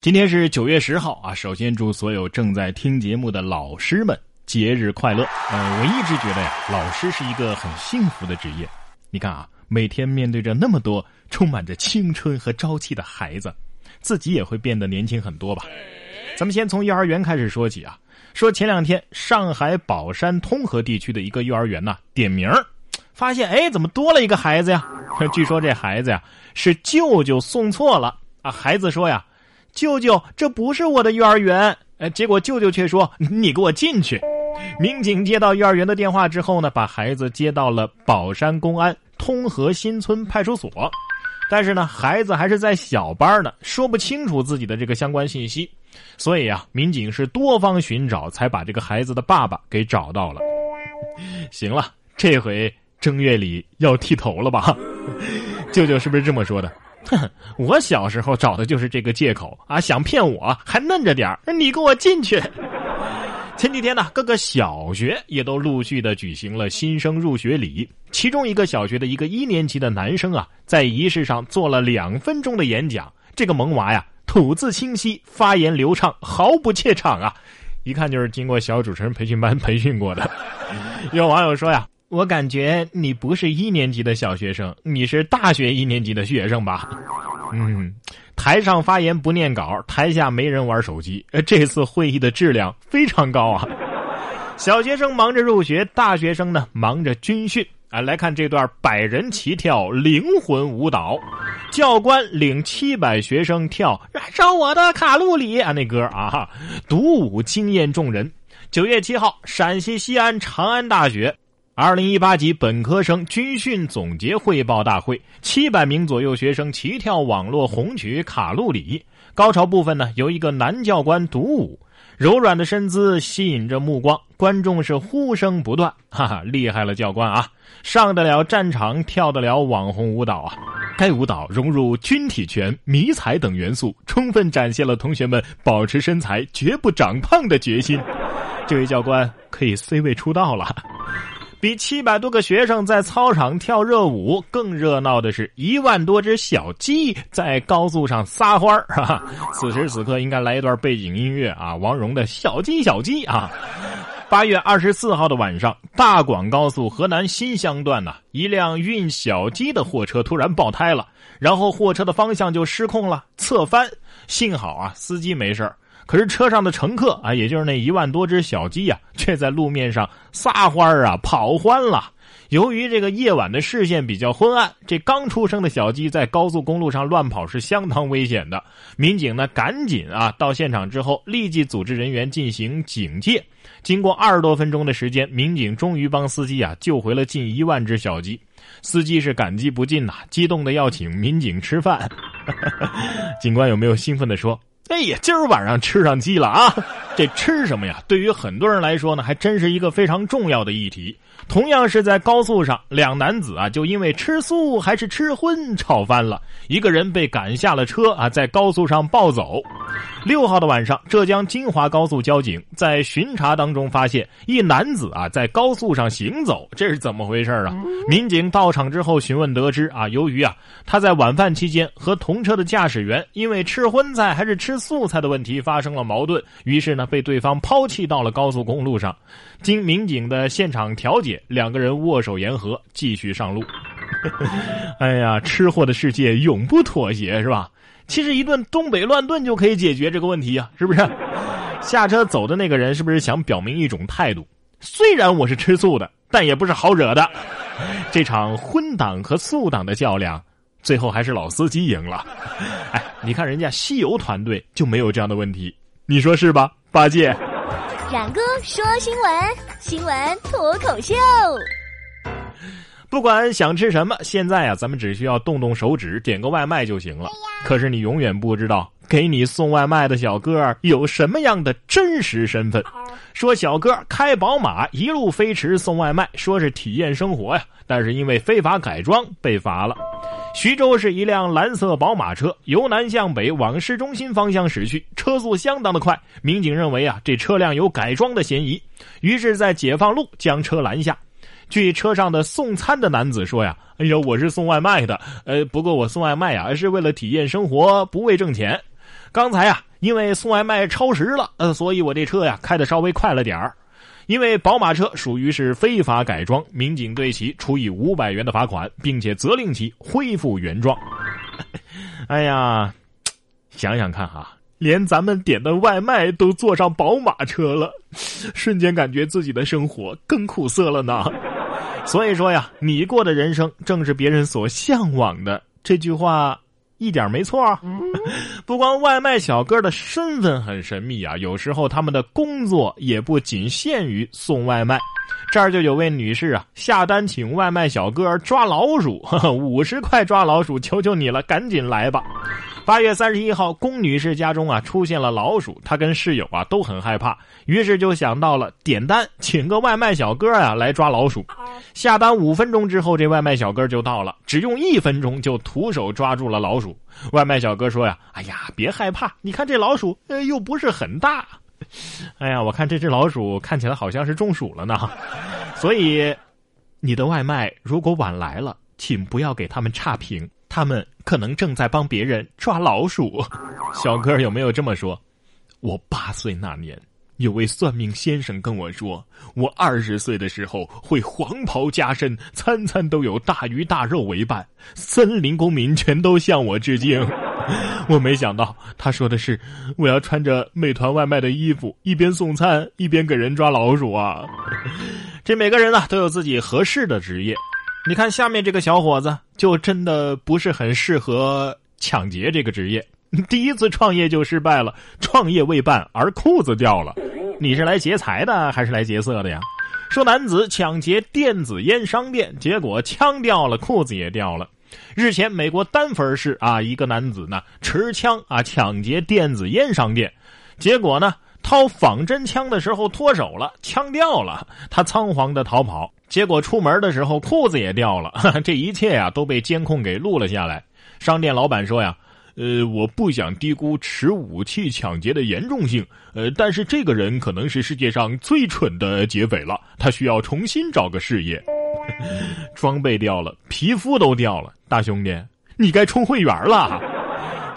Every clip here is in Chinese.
今天是九月十号啊！首先祝所有正在听节目的老师们节日快乐。呃，我一直觉得呀，老师是一个很幸福的职业。你看啊，每天面对着那么多充满着青春和朝气的孩子，自己也会变得年轻很多吧？咱们先从幼儿园开始说起啊。说前两天上海宝山通河地区的一个幼儿园呐，点名儿发现哎，怎么多了一个孩子呀？据说这孩子呀是舅舅送错了啊。孩子说呀。舅舅，这不是我的幼儿园。呃，结果舅舅却说：“你给我进去。”民警接到幼儿园的电话之后呢，把孩子接到了宝山公安通河新村派出所。但是呢，孩子还是在小班呢，说不清楚自己的这个相关信息。所以啊，民警是多方寻找，才把这个孩子的爸爸给找到了。行了，这回正月里要剃头了吧？舅舅是不是这么说的？哼，我小时候找的就是这个借口啊！想骗我还嫩着点儿你给我进去。前几天呢，各个小学也都陆续的举行了新生入学礼。其中一个小学的一个一年级的男生啊，在仪式上做了两分钟的演讲。这个萌娃呀，吐字清晰，发言流畅，毫不怯场啊！一看就是经过小主持人培训班培训过的。有网友说呀。我感觉你不是一年级的小学生，你是大学一年级的学生吧？嗯，台上发言不念稿，台下没人玩手机。呃这次会议的质量非常高啊！小学生忙着入学，大学生呢忙着军训啊。来看这段百人齐跳灵魂舞蹈，教官领七百学生跳《燃烧我的卡路里》啊，那歌啊，独舞惊艳众人。九月七号，陕西西安长安大学。二零一八级本科生军训总结汇报大会，七百名左右学生齐跳网络红曲《卡路里》。高潮部分呢，由一个男教官独舞，柔软的身姿吸引着目光，观众是呼声不断。哈哈，厉害了，教官啊！上得了战场，跳得了网红舞蹈啊！该舞蹈融入军体拳、迷彩等元素，充分展现了同学们保持身材、绝不长胖的决心。这位教官可以 C 位出道了。比七百多个学生在操场跳热舞更热闹的是一万多只小鸡在高速上撒欢儿，哈哈！此时此刻应该来一段背景音乐啊，王蓉的小鸡小鸡啊！八月二十四号的晚上，大广高速河南新乡段呢，一辆运小鸡的货车突然爆胎了，然后货车的方向就失控了，侧翻，幸好啊，司机没事儿。可是车上的乘客啊，也就是那一万多只小鸡呀，却在路面上撒欢儿啊，跑欢了。由于这个夜晚的视线比较昏暗，这刚出生的小鸡在高速公路上乱跑是相当危险的。民警呢，赶紧啊到现场之后，立即组织人员进行警戒。经过二十多分钟的时间，民警终于帮司机啊救回了近一万只小鸡。司机是感激不尽呐，激动的要请民警吃饭。警官有没有兴奋的说？哎呀，今儿晚上吃上鸡了啊！这吃什么呀？对于很多人来说呢，还真是一个非常重要的议题。同样是在高速上，两男子啊，就因为吃素还是吃荤吵翻了，一个人被赶下了车啊，在高速上暴走。六号的晚上，浙江金华高速交警在巡查当中发现一男子啊在高速上行走，这是怎么回事啊？民警到场之后询问得知啊，由于啊他在晚饭期间和同车的驾驶员因为吃荤菜还是吃素菜的问题发生了矛盾，于是呢被对方抛弃到了高速公路上。经民警的现场调解，两个人握手言和，继续上路。哎呀，吃货的世界永不妥协，是吧？其实一顿东北乱炖就可以解决这个问题呀，是不是？下车走的那个人是不是想表明一种态度？虽然我是吃素的，但也不是好惹的。这场荤党和素党的较量，最后还是老司机赢了。哎，你看人家西游团队就没有这样的问题，你说是吧，八戒？冉哥说新闻，新闻脱口秀。不管想吃什么，现在啊，咱们只需要动动手指点个外卖就行了。可是你永远不知道，给你送外卖的小哥有什么样的真实身份。说小哥开宝马一路飞驰送外卖，说是体验生活呀，但是因为非法改装被罚了。徐州是一辆蓝色宝马车由南向北往市中心方向驶去，车速相当的快。民警认为啊，这车辆有改装的嫌疑，于是，在解放路将车拦下。据车上的送餐的男子说呀，哎呦，我是送外卖的，呃，不过我送外卖呀是为了体验生活，不为挣钱。刚才啊，因为送外卖超时了，呃，所以我这车呀开的稍微快了点儿。因为宝马车属于是非法改装，民警对其处以五百元的罚款，并且责令其恢复原状。哎呀，想想看哈，连咱们点的外卖都坐上宝马车了，瞬间感觉自己的生活更苦涩了呢。所以说呀，你过的人生正是别人所向往的。这句话。一点没错啊，不光外卖小哥的身份很神秘啊，有时候他们的工作也不仅限于送外卖。这儿就有位女士啊，下单请外卖小哥抓老鼠，五十块抓老鼠，求求你了，赶紧来吧。八月三十一号，龚女士家中啊出现了老鼠，她跟室友啊都很害怕，于是就想到了点单请个外卖小哥啊来抓老鼠。下单五分钟之后，这外卖小哥就到了，只用一分钟就徒手抓住了老鼠。外卖小哥说呀：“哎呀，别害怕，你看这老鼠呃又不是很大，哎呀，我看这只老鼠看起来好像是中暑了呢。所以，你的外卖如果晚来了，请不要给他们差评。”他们可能正在帮别人抓老鼠，小哥有没有这么说？我八岁那年，有位算命先生跟我说，我二十岁的时候会黄袍加身，餐餐都有大鱼大肉为伴，森林公民全都向我致敬。我没想到他说的是我要穿着美团外卖的衣服，一边送餐一边给人抓老鼠啊！这每个人呢都有自己合适的职业。你看下面这个小伙子，就真的不是很适合抢劫这个职业。第一次创业就失败了，创业未半而裤子掉了。你是来劫财的还是来劫色的呀？说男子抢劫电子烟商店，结果枪掉了，裤子也掉了。日前，美国丹佛市啊，一个男子呢持枪啊抢劫电子烟商店，结果呢。掏仿真枪的时候脱手了，枪掉了，他仓皇的逃跑，结果出门的时候裤子也掉了。这一切呀都被监控给录了下来。商店老板说呀：“呃，我不想低估持武器抢劫的严重性，呃，但是这个人可能是世界上最蠢的劫匪了，他需要重新找个事业。装备掉了，皮肤都掉了，大兄弟，你该充会员了。”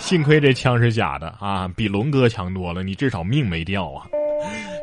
幸亏这枪是假的啊，比龙哥强多了。你至少命没掉啊！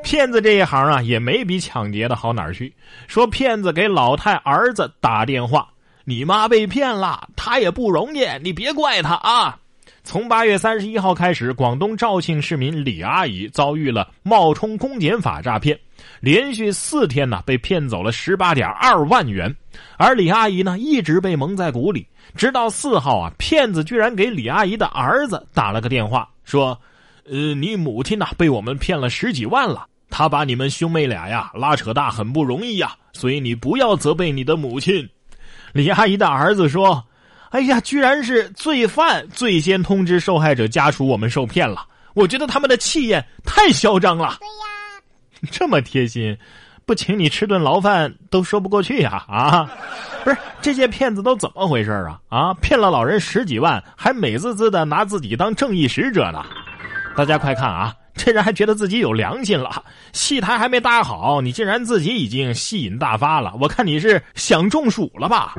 骗子这一行啊，也没比抢劫的好哪儿去。说骗子给老太儿子打电话：“你妈被骗了，他也不容易，你别怪他啊。”从八月三十一号开始，广东肇庆市民李阿姨遭遇了冒充公检法诈骗，连续四天呢被骗走了十八点二万元，而李阿姨呢一直被蒙在鼓里。直到四号啊，骗子居然给李阿姨的儿子打了个电话，说：“呃，你母亲呐被我们骗了十几万了，他把你们兄妹俩呀拉扯大很不容易呀，所以你不要责备你的母亲。”李阿姨的儿子说：“哎呀，居然是罪犯最先通知受害者家属我们受骗了，我觉得他们的气焰太嚣张了。”，这么贴心。不请你吃顿牢饭都说不过去呀！啊，不是这些骗子都怎么回事啊？啊，骗了老人十几万，还美滋滋的拿自己当正义使者呢！大家快看啊，这人还觉得自己有良心了，戏台还没搭好，你竟然自己已经戏瘾大发了！我看你是想中暑了吧？